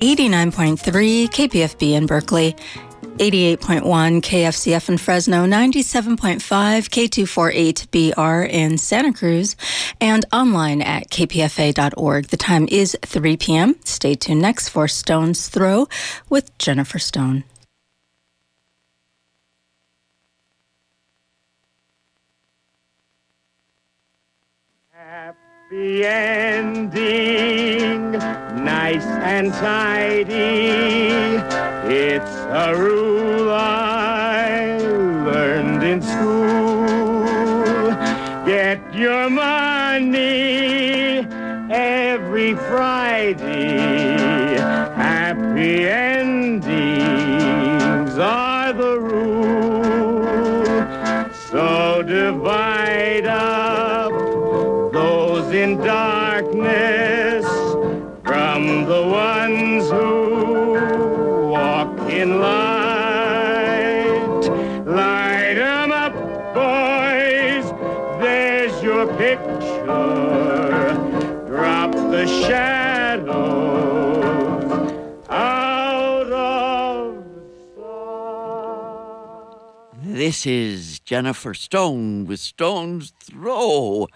89.3 KPFB in Berkeley. 88.1 KFCF in Fresno, 97.5 K248BR in Santa Cruz, and online at kpfa.org. The time is 3 p.m. Stay tuned next for Stone's Throw with Jennifer Stone. Happy ending, nice and tidy. It's a rule I learned in school. Get your money every Friday. Happy endings darkness from the ones who walk in light. Light 'em up, boys. There's your picture. Drop the shadows out of sight. This is Jennifer Stone with Stone's Throw.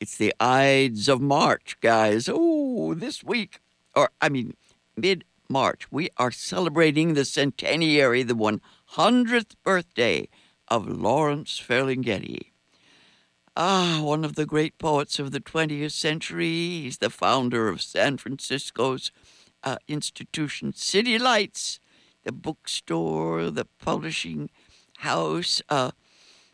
It's the Ides of March, guys. Oh, this week, or I mean, mid March, we are celebrating the centenary, the 100th birthday of Lawrence Ferlinghetti. Ah, one of the great poets of the 20th century. He's the founder of San Francisco's uh, institution, City Lights, the bookstore, the publishing house. Uh,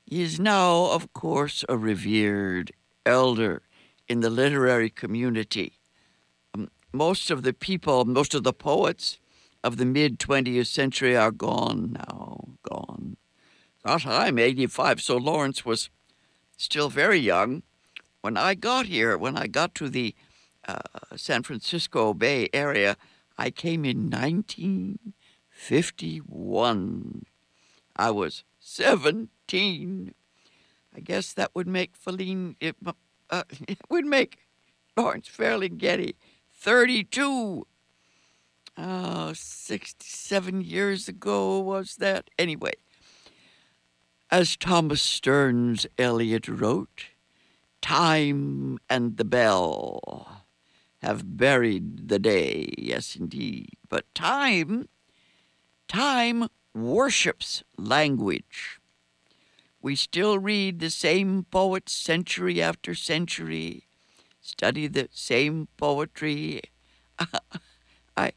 he is now, of course, a revered elder in the literary community. Um, most of the people, most of the poets of the mid 20th century are gone now, gone. Gosh, I'm 85, so Lawrence was still very young. When I got here, when I got to the uh, San Francisco Bay Area, I came in 1951. I was 17. I guess that would make Feline, it, uh, it would make Lawrence Ferlinghetti 32. Oh, 67 years ago was that? Anyway, as Thomas Stearns Eliot wrote, Time and the bell have buried the day, yes, indeed. But time, time worships language. We still read the same poets century after century, study the same poetry. I,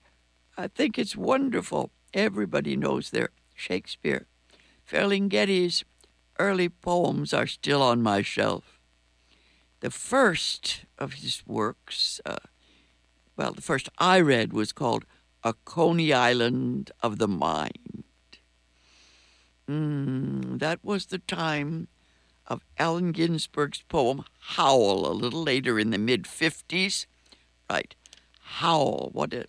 I think it's wonderful. Everybody knows their Shakespeare. Ferlinghetti's early poems are still on my shelf. The first of his works, uh, well, the first I read was called A Coney Island of the Mind. Mm, that was the time of Allen Ginsberg's poem Howl, a little later in the mid 50s. Right. Howl, what an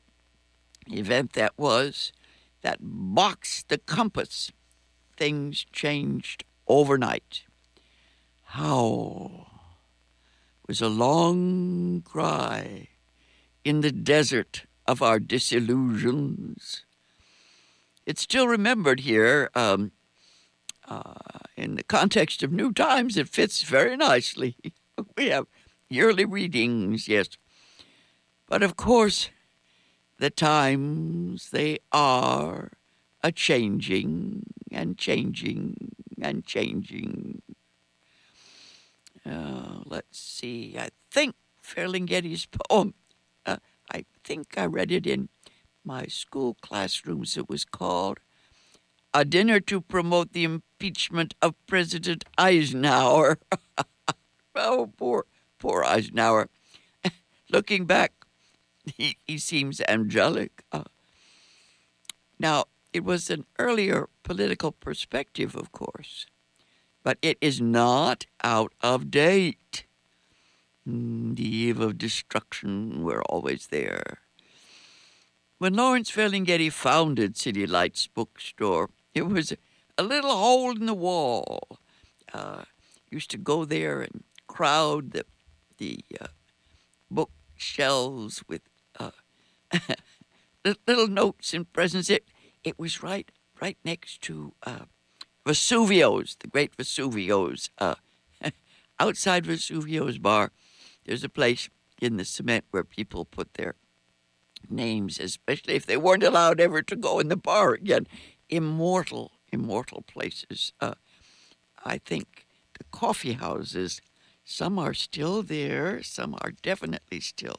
event that was. That boxed the compass. Things changed overnight. Howl was a long cry in the desert of our disillusions. It's still remembered here. Um, uh, in the context of new times, it fits very nicely. we have yearly readings, yes. But of course, the times, they are a changing and changing and changing. Uh, let's see. I think Ferlinghetti's poem, uh, I think I read it in my school classrooms. It was called A Dinner to Promote the Impeachment of President Eisenhower. oh, poor, poor Eisenhower. Looking back, he, he seems angelic. Uh, now, it was an earlier political perspective, of course but it is not out of date. Mm, The eve of destruction, we're always there. When Lawrence Ferlinghetti founded City Lights Bookstore, it was a little hole in the wall. Uh, used to go there and crowd the the uh, bookshelves with uh, little notes and presents. It it was right right next to uh, Vesuvio's, the great Vesuvio's. Uh, outside Vesuvio's bar, there's a place in the cement where people put their names, especially if they weren't allowed ever to go in the bar again. Immortal, immortal places. Uh, I think the coffee houses, some are still there, some are definitely still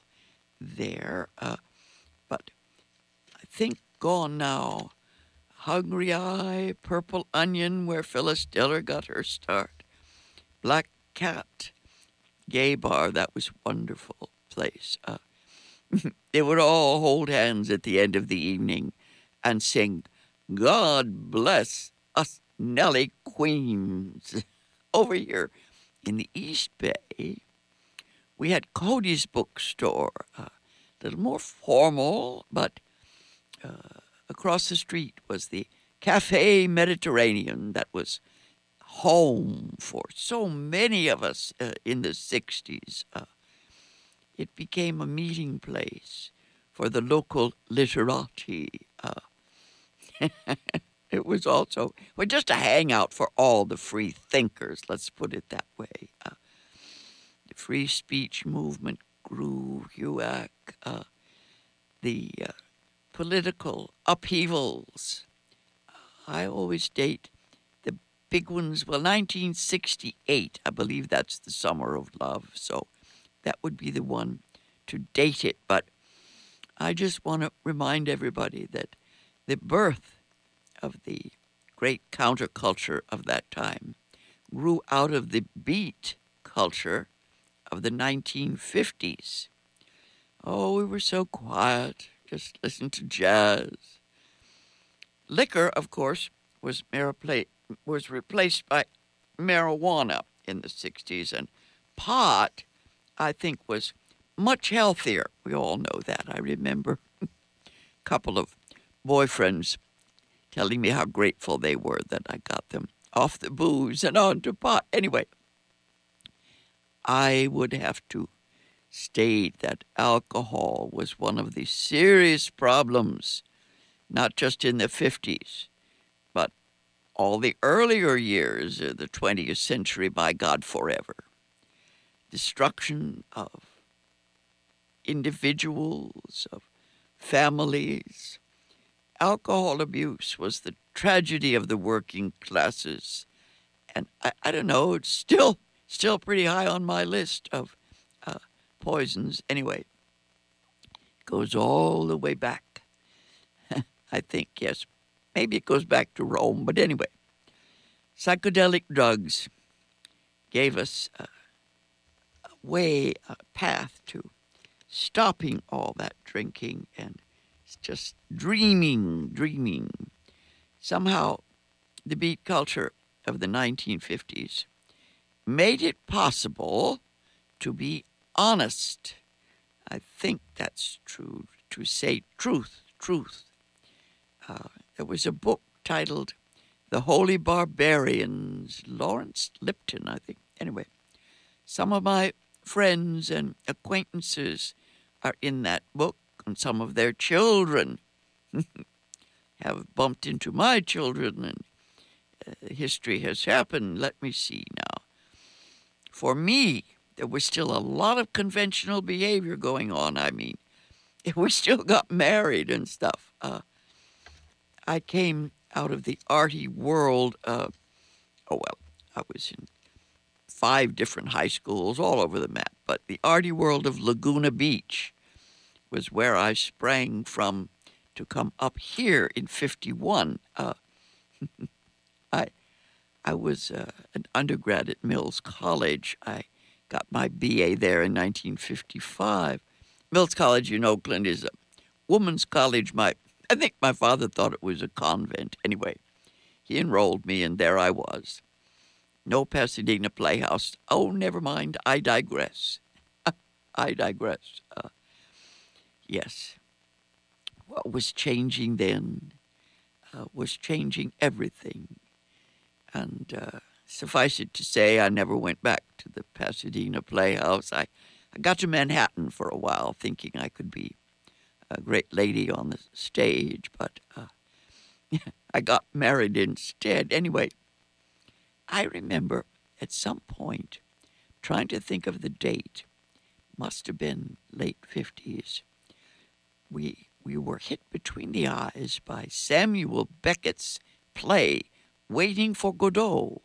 there, uh, but I think gone now. Hungry i, Purple Onion, where Phyllis Diller got her start. Black Cat, Gay Bar, that was wonderful place. Uh, they would all hold hands at the end of the evening and sing, God bless us Nelly Queens. Over here in the East Bay, we had Cody's bookstore, a little more formal, but uh, across the street was the Cafe Mediterranean that was home for so many of us uh, in the 60s. Uh, it became a meeting place for the local literati. It was also well, just a hangout for all the free thinkers, let's put it that way. Uh, the free speech movement grew, HUAC, uh, the uh, political upheavals. I always date the big ones. Well, 1968, I believe that's the summer of love. So that would be the one to date it. But I just want to remind everybody that the birth of the great counterculture of that time grew out of the beat culture of the 1950s. Oh, we were so quiet, just listen to jazz. Liquor, of course, was, maripla- was replaced by marijuana in the 60s, and pot, I think, was much healthier. We all know that. I remember a couple of boyfriends telling me how grateful they were that I got them off the booze and onto pot. Anyway, I would have to state that alcohol was one of the serious problems, not just in the 50s, but all the earlier years of the 20th century, by God, forever. Destruction of individuals, of families. Alcohol abuse was the tragedy of the working classes. And I, I don't know, it's still still pretty high on my list of uh, poisons. Anyway, goes all the way back. I think, yes. Maybe it goes back to Rome, but anyway. Psychedelic drugs gave us a, a way, a path to stopping all that drinking and just dreaming, dreaming. Somehow, the beat culture of the 1950s made it possible to be honest. I think that's true, to say truth, truth. Uh, there was a book titled The Holy Barbarians, Lawrence Lipton, I think. Anyway, some of my friends and acquaintances are in that book, and some of their children have bumped into my children, and uh, history has happened. Let me see now. For me, there was still a lot of conventional behavior going on. I mean, we still got married and stuff. Uh, I came out of the arty world. Uh, oh, well, I was in five different high schools all over the map, but the arty world of Laguna Beach was where I sprang from to come up here in 51. Uh, I, I was uh, an undergrad at Mills College. I got my BA there in 1955. Mills College in Oakland is a woman's college. My, I think my father thought it was a convent. Anyway, he enrolled me, and there I was. No Pasadena Playhouse. Oh, never mind. I digress. I digress. Uh, yes. What was changing then uh, was changing everything. And uh, suffice it to say, I never went back to the Pasadena Playhouse. I, I got to Manhattan for a while thinking I could be a great lady on the stage, but uh, I got married instead. Anyway, I remember at some point trying to think of the date. Must have been late 50s. We, we were hit between the eyes by Samuel Beckett's play, Waiting for Godot.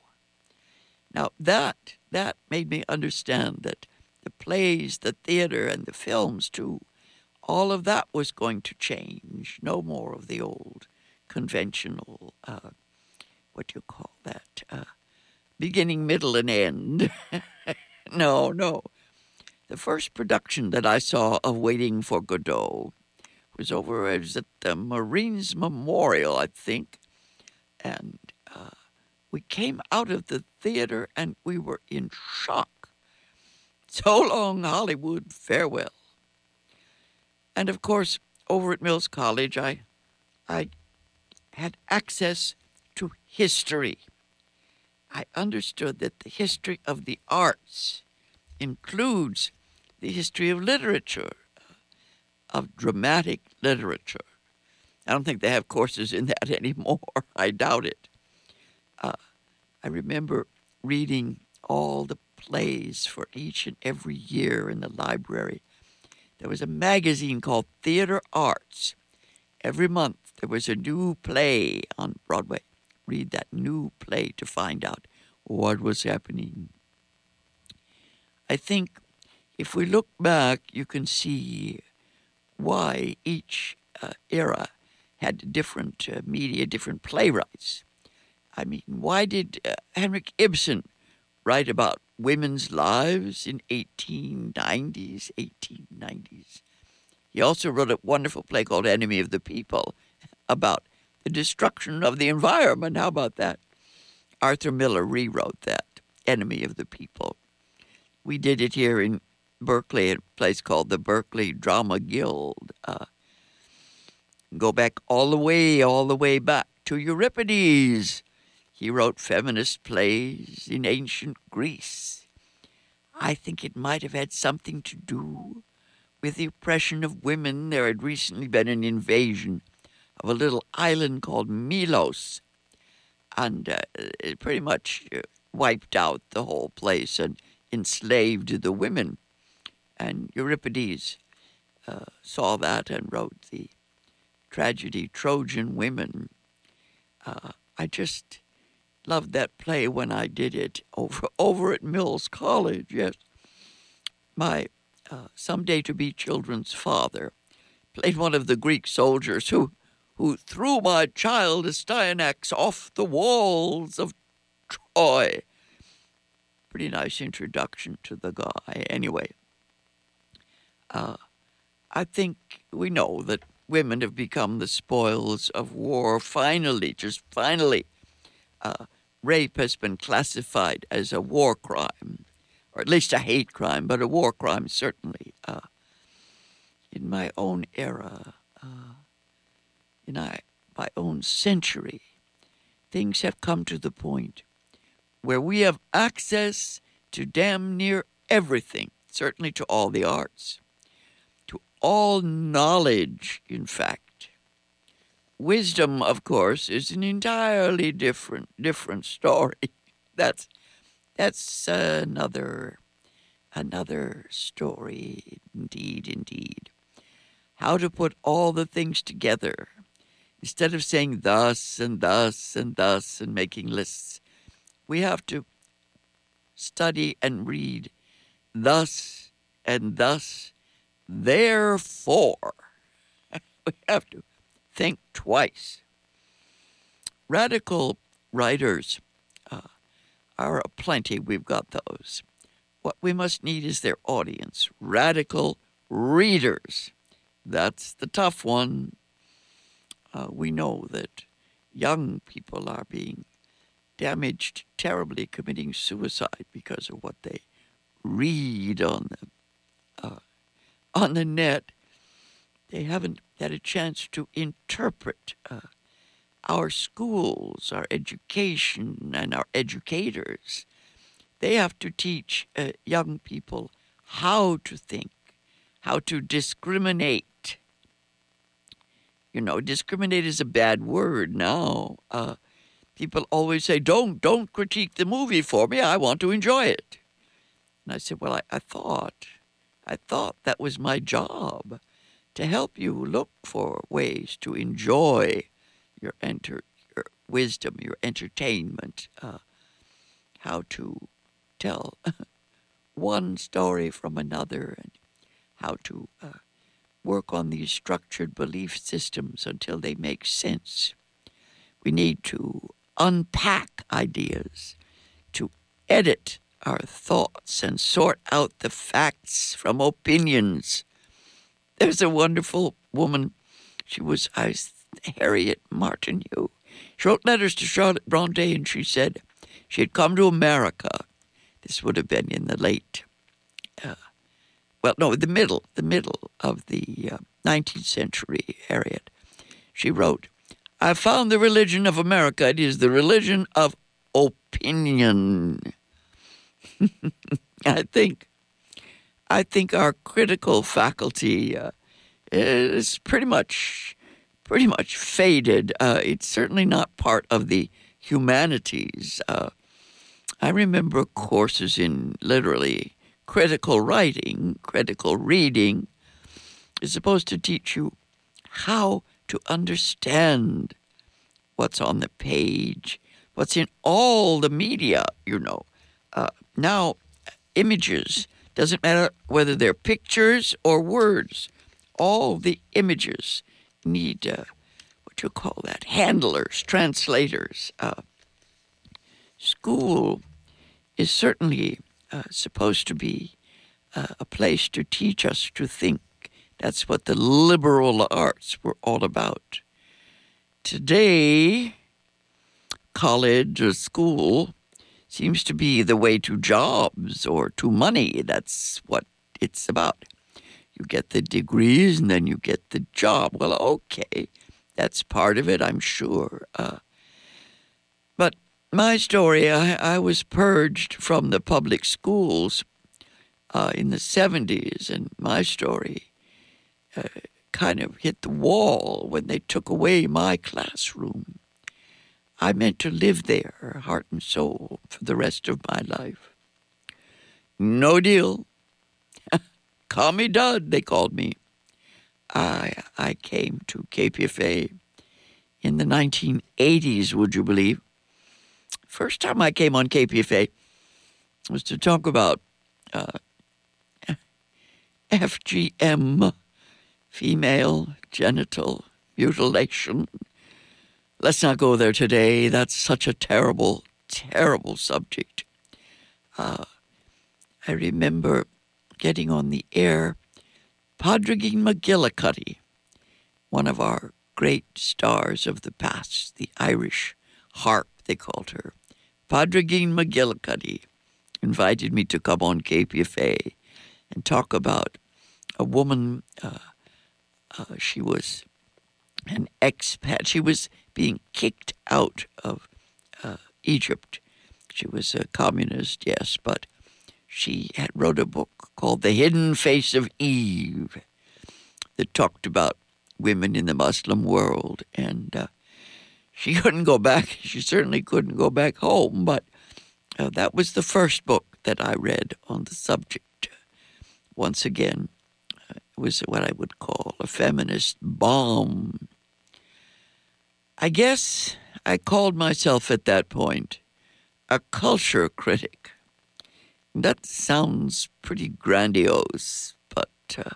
Now, that, that made me understand that the plays, the theater, and the films, too, all of that was going to change. No more of the old conventional, uh, what do you call that? Uh, beginning, middle, and end. no, no. The first production that I saw of Waiting for Godot was over it was at the Marines Memorial, I think, and uh, we came out of the theater and we were in shock. So long, Hollywood, farewell. And of course, over at Mills College, I, I had access to history. I understood that the history of the arts includes the history of literature, of dramatic literature. I don't think they have courses in that anymore. I doubt it. Uh, I remember reading all the plays for each and every year in the library. There was a magazine called Theater Arts. Every month there was a new play on Broadway. Read that new play to find out what was happening. I think if we look back, you can see why each uh, era had different uh, media, different playwrights. I mean, why did uh, Henrik Ibsen write about women's lives in 1890s, 1890s? He also wrote a wonderful play called Enemy of the People about the destruction of the environment. How about that? Arthur Miller rewrote that, Enemy of the People. We did it here in Berkeley at a place called the Berkeley Drama Guild. Uh, go back all the way, all the way back to Euripides. He wrote feminist plays in ancient Greece. I think it might have had something to do with the oppression of women. There had recently been an invasion of a little island called Milos, and uh, it pretty much uh, wiped out the whole place and enslaved the women. And Euripides uh, saw that and wrote the tragedy Trojan Women. Uh, I just loved that play when I did it over over at Mills College. Yes, my uh, someday to be children's father played one of the Greek soldiers who who threw my child Astyanax off the walls of Troy. Pretty nice introduction to the guy. Anyway, uh, I think we know that women have become the spoils of war. Finally, just finally, uh, rape has been classified as a war crime, or at least a hate crime, but a war crime certainly. Uh, in my own era, uh, in I, my own century, things have come to the point where we have access to damn near everything, certainly to all the arts, all knowledge, in fact. Wisdom, of course, is an entirely different different story. That's that's another another story, indeed, indeed. How to put all the things together instead of saying thus and thus and thus and making lists, we have to study and read thus and thus, therefore. we have to think twice. Radical writers uh, are aplenty. We've got those. What we must need is their audience. Radical readers. That's the tough one uh, we know that young people are being damaged terribly, committing suicide because of what they read on the uh, on the net. They haven't had a chance to interpret uh, our schools, our education, and our educators. They have to teach uh, young people how to think, how to discriminate You know, discriminate is a bad word now. Uh, people always say, "Don't, don't critique the movie for me. I want to enjoy it." And I said, "Well, I, I thought, I thought that was my job, to help you look for ways to enjoy your enter, your wisdom, your entertainment, uh, how to tell one story from another, and how to." Uh, work on these structured belief systems until they make sense. We need to unpack ideas, to edit our thoughts and sort out the facts from opinions. There's a wonderful woman. She was, I Harriet Martineau. She wrote letters to Charlotte Bronte and she said she had come to America. This would have been in the late uh, well, no, the middle, the middle of the uh, 19th century, Harriet. She wrote, I found the religion of America. It is the religion of opinion. I think, I think our critical faculty uh, is pretty much, pretty much faded. Uh, it's certainly not part of the humanities. Uh, I remember courses in literally critical writing, critical reading, is supposed to teach you how to understand what's on the page, what's in all the media, you know. Now, images, doesn't matter whether they're pictures or words, all the images need, uh, what you call that, handlers, translators. Uh, school is certainly uh, supposed to be uh, a place to teach us to think. That's what the liberal arts were all about. Today, college or school seems to be the way to jobs or to money. That's what it's about. You get the degrees and then you get the job. Well, okay, that's part of it, I'm sure. Uh, but my story, I, I was purged from the public schools uh, in the 70s, and my story uh, kind of hit the wall when they took away my classroom. I meant to live there, heart and soul, for the rest of my life. No deal. Call me Dud, they called me. I, I came to KPFA in the 1980s, would you believe? First time I came on KPFA was to talk about uh, FGM, female genital mutilation. Let's not go there today. That's such a terrible, terrible subject. Uh, I remember getting on the air Padraig McGillicuddy, one of our great stars of the past, the Irish harp, they called her. Padraig McGillicuddy invited me to come on KPFA and talk about a woman. Uh, uh, she was an expat. She was being kicked out of uh, Egypt. She was a communist, yes, but she had wrote a book called The Hidden Face of Eve that talked about women in the Muslim world and uh, she couldn't go back. She certainly couldn't go back home, but uh, that was the first book that I read on the subject. Once again, uh, it was what I would call a feminist bomb. I guess I called myself at that point a culture critic. That sounds pretty grandiose, but uh,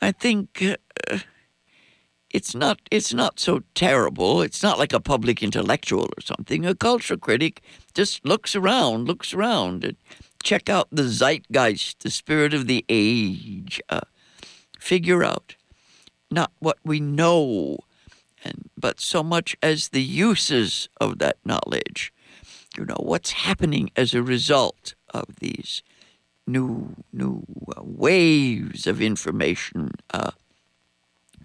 I think uh, it's not it's not so terrible. It's not like a public intellectual or something. A culture critic just looks around, looks around, and check out the zeitgeist, the spirit of the age. Uh, figure out not what we know, and but so much as the uses of that knowledge. You know what's happening as a result of these new new uh, waves of information. Uh,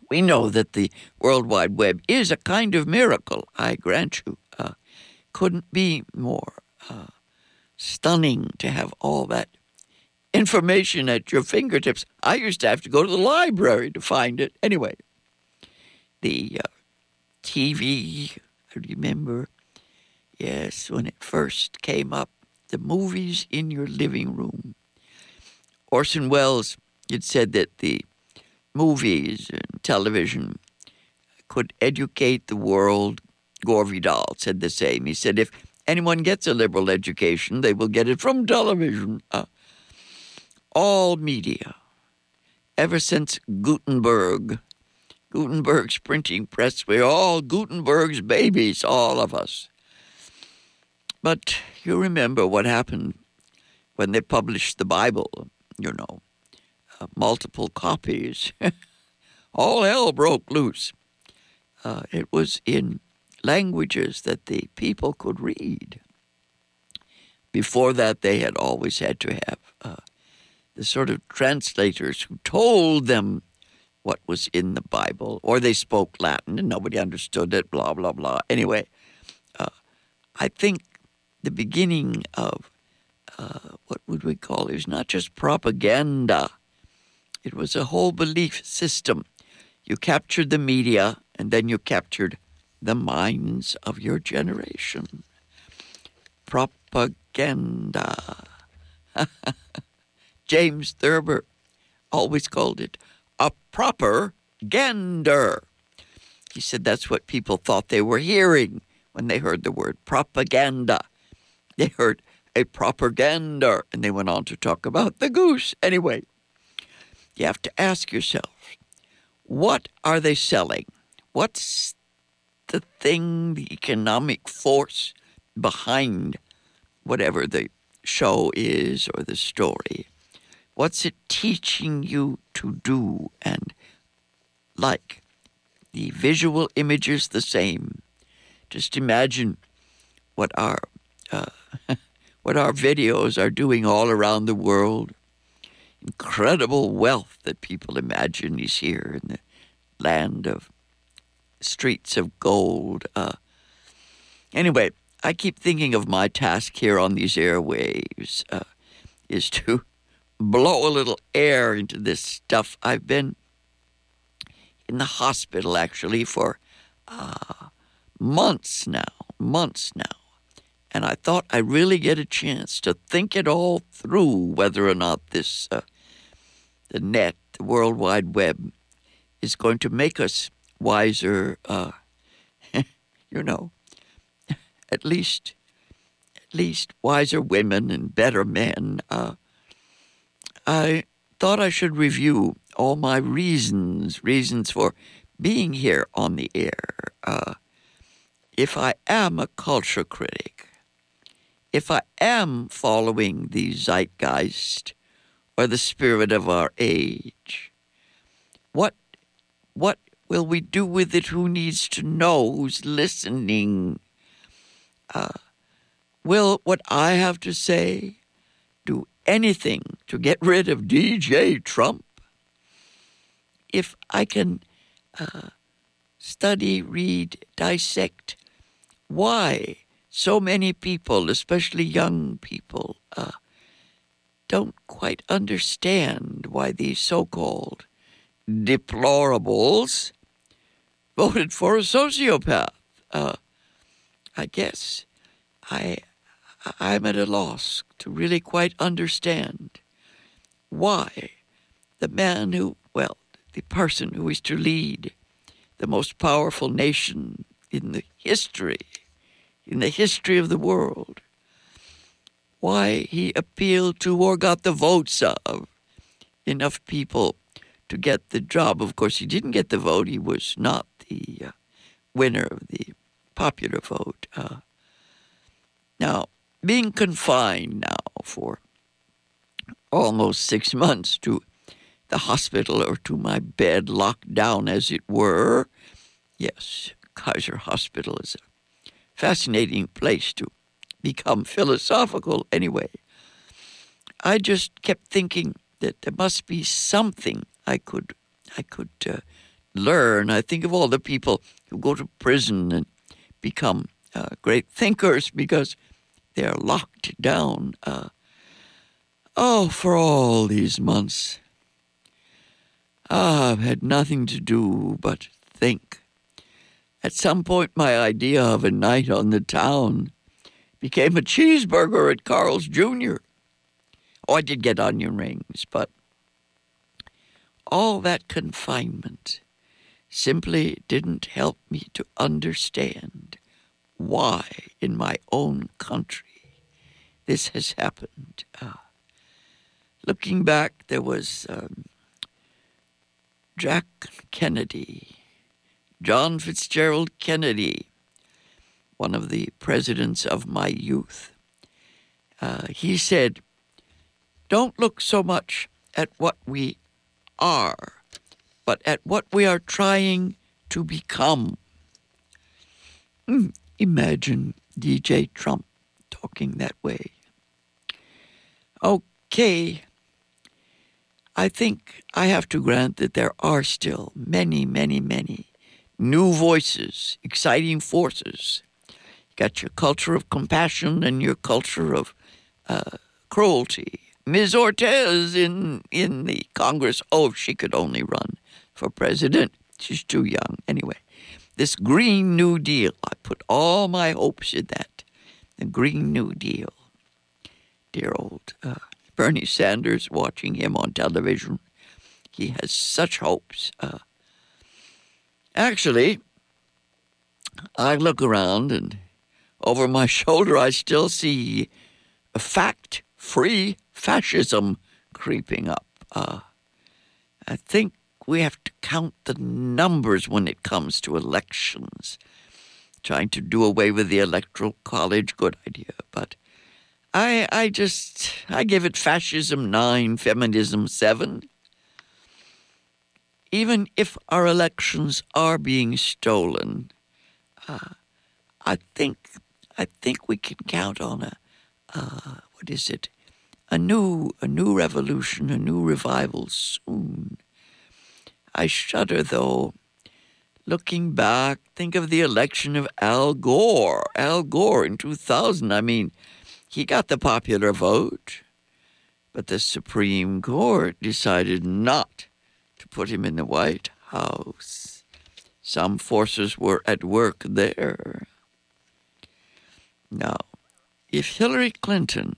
we know that the World Wide Web is a kind of miracle, I grant you. Uh, couldn't be more uh, stunning to have all that information at your fingertips. I used to have to go to the library to find it. Anyway, the uh, TV. I remember, yes, when it first came up, the movies in your living room. Orson Welles had said that the movies and television could educate the world. Gore Vidal said the same. He said, if anyone gets a liberal education, they will get it from television. Uh, all media, ever since Gutenberg, Gutenberg's printing press, we're all Gutenberg's babies, all of us. But you remember what happened when they published the Bible, you know, uh, multiple copies. all hell broke loose. Uh, it was in languages that the people could read. Before that, they had always had to have uh, the sort of translators who told them what was in the Bible, or they spoke Latin and nobody understood it, blah, blah, blah. Anyway, uh, I think the beginning of uh, what would we call it? It was not just propaganda, it was a whole belief system. You captured the media and then you captured the minds of your generation. Propaganda. James Thurber always called it a proper gander. He said that's what people thought they were hearing when they heard the word propaganda. They heard a propaganda, and they went on to talk about the goose. Anyway, you have to ask yourself what are they selling? What's the thing, the economic force behind whatever the show is or the story? What's it teaching you to do and like? The visual image is the same. Just imagine what our uh, what our videos are doing all around the world. Incredible wealth that people imagine is here in the land of streets of gold. Uh, anyway, I keep thinking of my task here on these airwaves uh, is to blow a little air into this stuff. I've been in the hospital actually for uh, months now, months now. And I thought I'd really get a chance to think it all through whether or not this, uh, the net, the World Wide Web, is going to make us wiser, uh, you know, at least, at least wiser women and better men. I thought I should review all my reasons, reasons for being here on the air. Uh, if I am a culture critic, if I am following the zeitgeist or the spirit of our age, what what will we do with it? Who needs to know? Who's listening? Uh, will what I have to say anything to get rid of DJ Trump, if I can uh, study, read, dissect why so many people, especially young people, uh, don't quite understand why these so called deplorables voted for a sociopath. Uh, I guess I I'm at a loss to really quite understand why the man who, well, the person who is to lead the most powerful nation in the history, in the history of the world, why he appealed to or got the votes of enough people to get the job. Of course, he didn't get the vote. He was not the uh, winner of the popular vote. Uh, now, being confined now for almost six months to the hospital or to my bed, locked down as it were. Yes, Kaiser Hospital is a fascinating place to become philosophical anyway. I just kept thinking that there must be something I could I could uh, learn. I think of all the people who go to prison and become uh, great thinkers because they're locked down. Uh, oh, for all these months, I've had nothing to do but think. At some point, my idea of a night on the town became a cheeseburger at Carl's Jr. Oh, I did get onion rings, but all that confinement simply didn't help me to understand why in my own country this has happened. Uh, looking back, there was um, Jack Kennedy, John Fitzgerald Kennedy, one of the presidents of my youth. Uh, he said, Don't look so much at what we are, but at what we are trying to become. Mm, imagine DJ Trump talking that way. Okay. I think I have to grant that there are still many, many, many new voices, exciting forces. You got your culture of compassion and your culture of uh, cruelty. Ms. Ortez in in the Congress. Oh, she could only run for president. She's too young. Anyway, this Green New Deal, I put all my hopes in that. The Green New Deal. Dear old uh, Bernie Sanders, watching him on television, he has such hopes. Uh, actually, I look around and over my shoulder I still see a fact free fascism creeping up. Uh, I think we have to count the numbers when it comes to elections. Trying to do away with the electoral college, good idea, but I I just I give it fascism nine, feminism seven. Even if our elections are being stolen, uh, I think I think we can count on a uh, what is it? A new a new revolution, a new revival soon. I shudder though. Looking back, think of the election of Al Gore. Al Gore in 2000. I mean, he got the popular vote, but the Supreme Court decided not to put him in the White House. Some forces were at work there. Now, if Hillary Clinton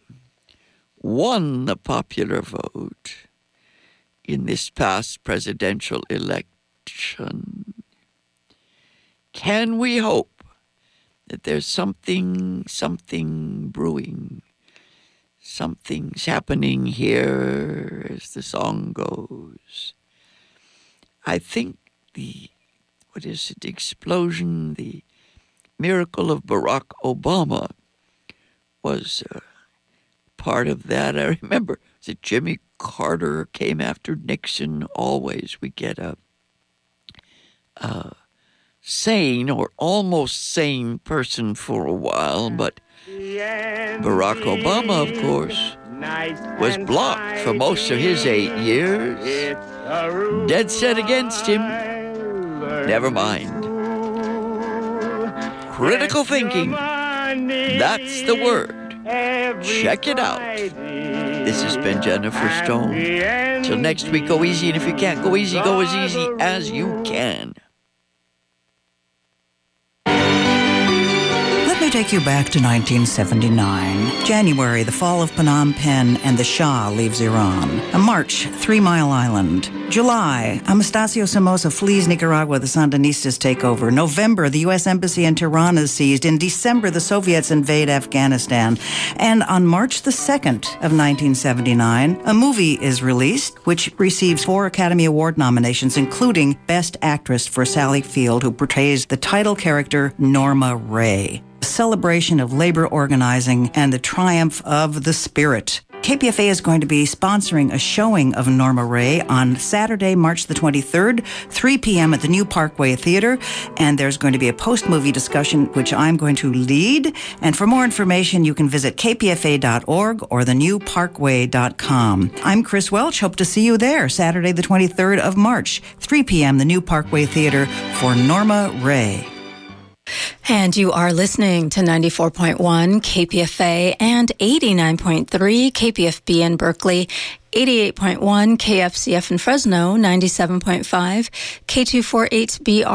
won the popular vote in this past presidential election, can we hope that there's something, something brewing? Something's happening here as the song goes. I think the, what is it, explosion, the miracle of Barack Obama was uh, part of that. I remember that Jimmy Carter came after Nixon. Always we get a, a uh, sane or almost sane person for a while, but Barack Obama, of course, was blocked for most of his eight years. Dead set against him. Never mind. Critical thinking. That's the word. Check it out. This has been Jennifer Stone. Till next week, go easy, and if you can't go easy, go as easy as you can. Take you back to 1979. January, the fall of Phnom Penh and the Shah leaves Iran. A March, Three Mile Island. July, Anastasio Somoza flees Nicaragua, the Sandinistas take over. November, the U.S. Embassy in Tehran is seized. In December, the Soviets invade Afghanistan. And on March the 2nd of 1979, a movie is released, which receives four Academy Award nominations, including Best Actress for Sally Field, who portrays the title character Norma Rae celebration of labor organizing and the triumph of the spirit. KPFA is going to be sponsoring a showing of Norma Rae on Saturday, March the 23rd, 3 p.m. at the New Parkway Theater. And there's going to be a post movie discussion, which I'm going to lead. And for more information, you can visit kpfa.org or thenewparkway.com. I'm Chris Welch. Hope to see you there Saturday, the 23rd of March, 3 p.m., the New Parkway Theater for Norma Rae. And you are listening to 94.1 KPFA and 89.3 KPFB in Berkeley, 88.1 KFCF in Fresno, 97.5 K248BR.